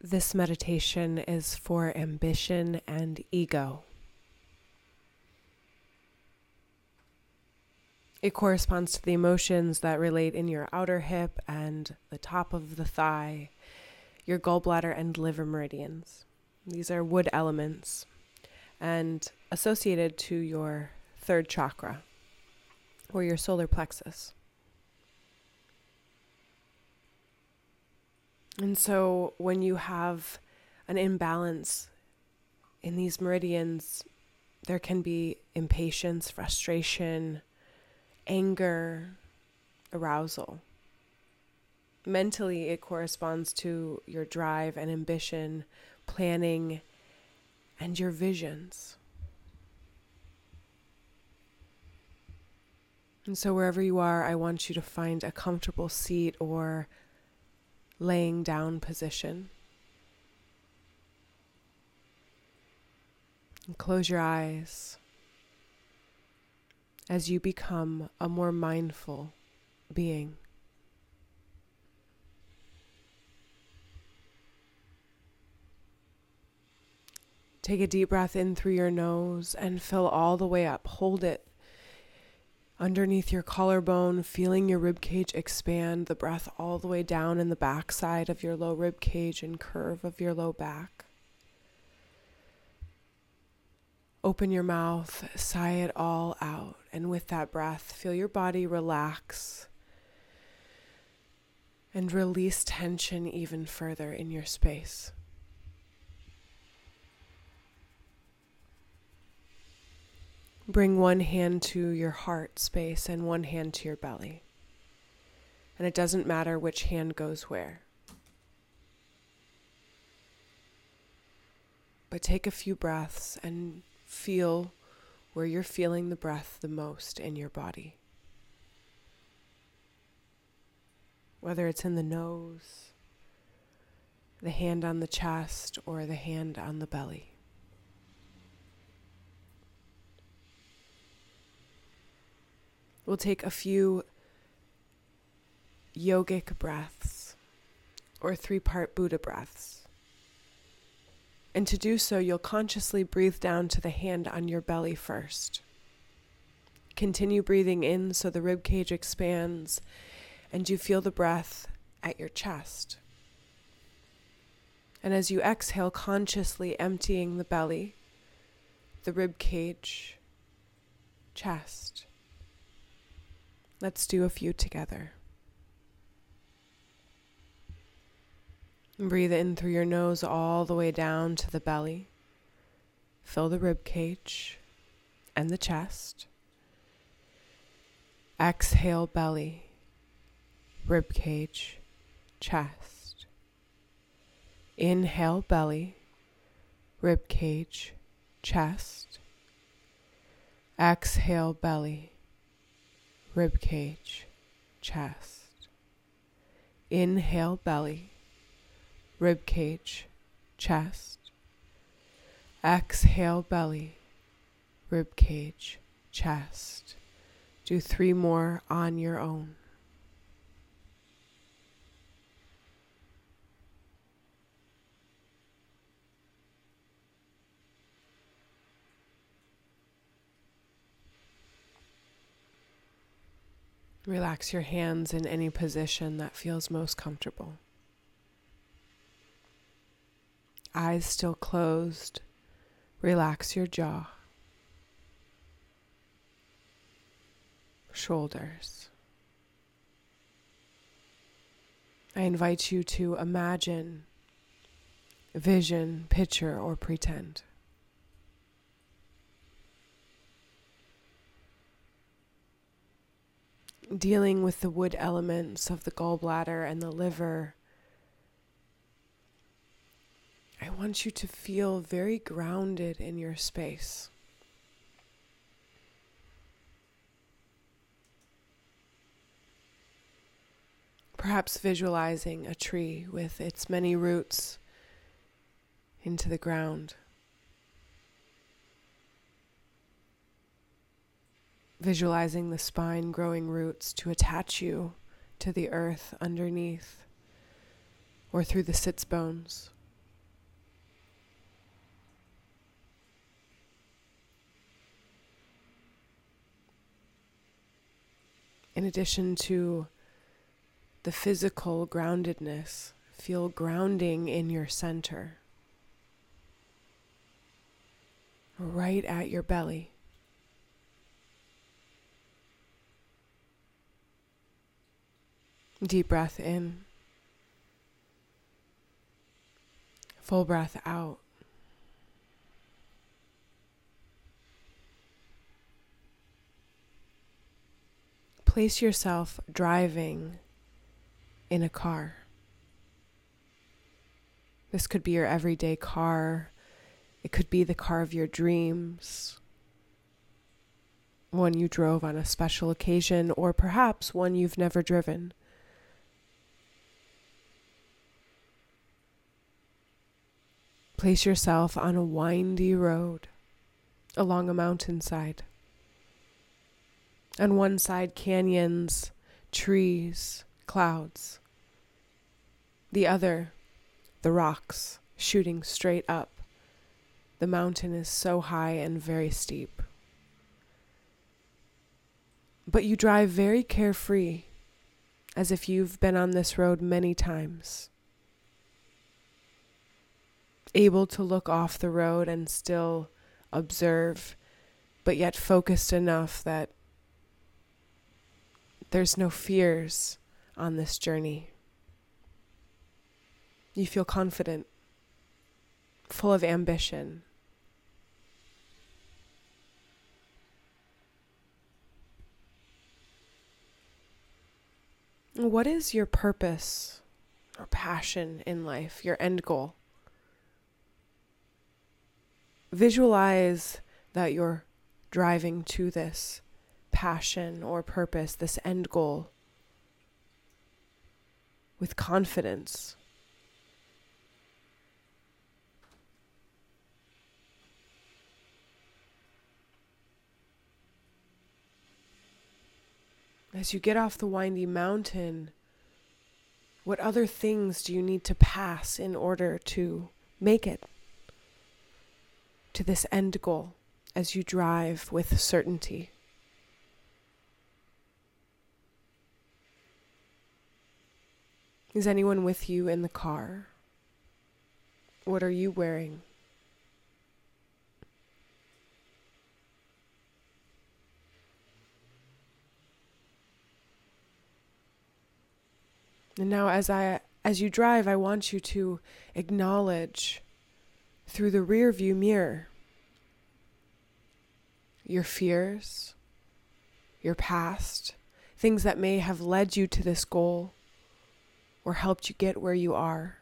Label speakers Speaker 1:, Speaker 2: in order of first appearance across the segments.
Speaker 1: this meditation is for ambition and ego. It corresponds to the emotions that relate in your outer hip and the top of the thigh, your gallbladder and liver meridians. These are wood elements and associated to your third chakra or your solar plexus. And so when you have an imbalance in these meridians, there can be impatience, frustration, anger, arousal. Mentally, it corresponds to your drive and ambition, planning, and your visions. And so, wherever you are, I want you to find a comfortable seat or laying down position. And close your eyes as you become a more mindful being. Take a deep breath in through your nose and fill all the way up. Hold it underneath your collarbone, feeling your rib cage expand, the breath all the way down in the backside of your low rib cage and curve of your low back. Open your mouth, sigh it all out, and with that breath, feel your body relax and release tension even further in your space. Bring one hand to your heart space and one hand to your belly. And it doesn't matter which hand goes where. But take a few breaths and feel where you're feeling the breath the most in your body. Whether it's in the nose, the hand on the chest, or the hand on the belly. We'll take a few yogic breaths or three part Buddha breaths. And to do so, you'll consciously breathe down to the hand on your belly first. Continue breathing in so the rib cage expands and you feel the breath at your chest. And as you exhale, consciously emptying the belly, the rib cage, chest. Let's do a few together. Breathe in through your nose all the way down to the belly. Fill the rib cage and the chest. Exhale, belly, rib cage, chest. Inhale, belly, rib cage, chest. Exhale, belly, rib cage, chest. Inhale, belly, rib cage, chest. Exhale, belly, rib cage, chest. Do three more on your own. Relax your hands in any position that feels most comfortable. Eyes still closed. Relax your jaw, shoulders. I invite you to imagine, vision, picture, or pretend. Dealing with the wood elements of the gallbladder and the liver, I want you to feel very grounded in your space. Perhaps visualizing a tree with its many roots into the ground. visualizing the spine growing roots to attach you to the earth underneath or through the sits bones. In addition to the physical groundedness, feel grounding in your center, right at your belly. Deep breath in. Full breath out. Place yourself driving in a car. This could be your everyday car. It could be the car of your dreams. One you drove on a special occasion, or perhaps one you've never driven. Place yourself on a windy road along a mountainside. On one side, canyons, trees, clouds. The other, the rocks shooting straight up. The mountain is so high and very steep. But you drive very carefree, as if you've been on this road many times able to look off the road and still observe, but yet focused enough that there's no fears on this journey. You feel confident, full of ambition. What is your purpose or passion in life, your end goal? Visualize that you're driving to this passion or purpose, this end goal, with confidence. As you get off the windy mountain, what other things do you need to pass in order to make it? To this end goal as you drive with certainty. Is anyone with you in the car? What are you wearing? And now as I as you drive, I want you to acknowledge through the rearview mirror your fears, your past, things that may have led you to this goal or helped you get where you are,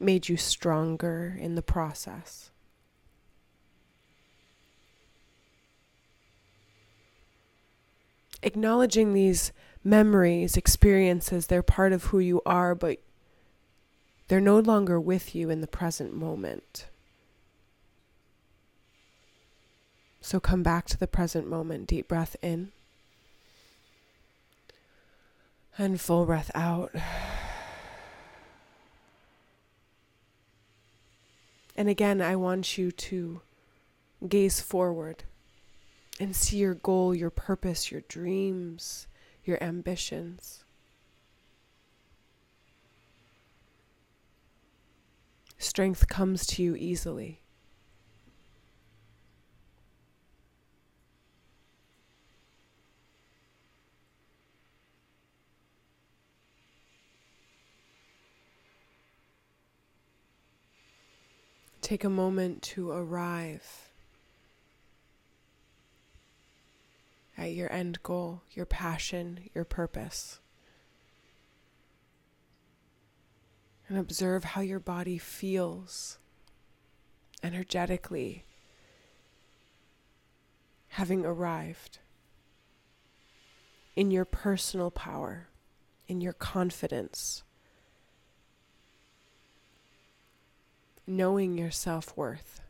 Speaker 1: made you stronger in the process. Acknowledging these memories, experiences, they're part of who you are, but they're no longer with you in the present moment. So come back to the present moment. Deep breath in. And full breath out. And again, I want you to gaze forward and see your goal, your purpose, your dreams, your ambitions. Strength comes to you easily. Take a moment to arrive at your end goal, your passion, your purpose. And observe how your body feels energetically, having arrived in your personal power, in your confidence. knowing your self worth.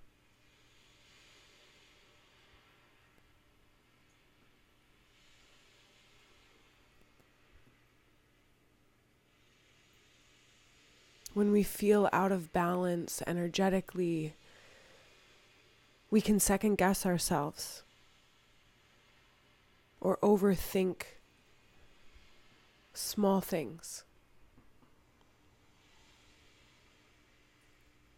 Speaker 1: When we feel out of balance energetically, we can second guess ourselves or overthink small things.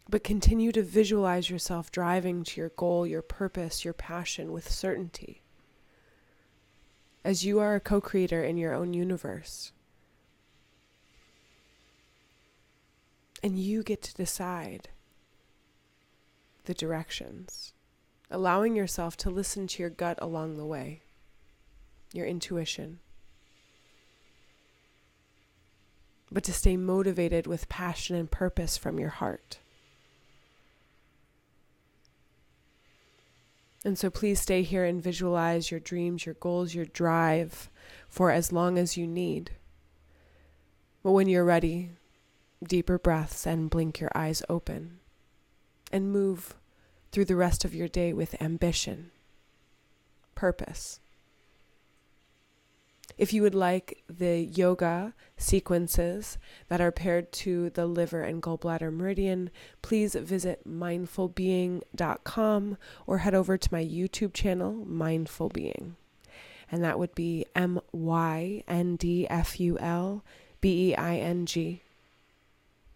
Speaker 1: But continue to visualize yourself driving to your goal, your purpose, your passion with certainty. As you are a co creator in your own universe. And you get to decide the directions, allowing yourself to listen to your gut along the way, your intuition. But to stay motivated with passion and purpose from your heart. And so please stay here and visualize your dreams, your goals, your drive for as long as you need. But when you're ready, deeper breaths and blink your eyes open and move through the rest of your day with ambition, purpose. If you would like the yoga sequences that are paired to the liver and gallbladder meridian, please visit myndfulbeing.com or head over to my YouTube channel, Myndful Being. And that would be M Y N D F U L B E I N G.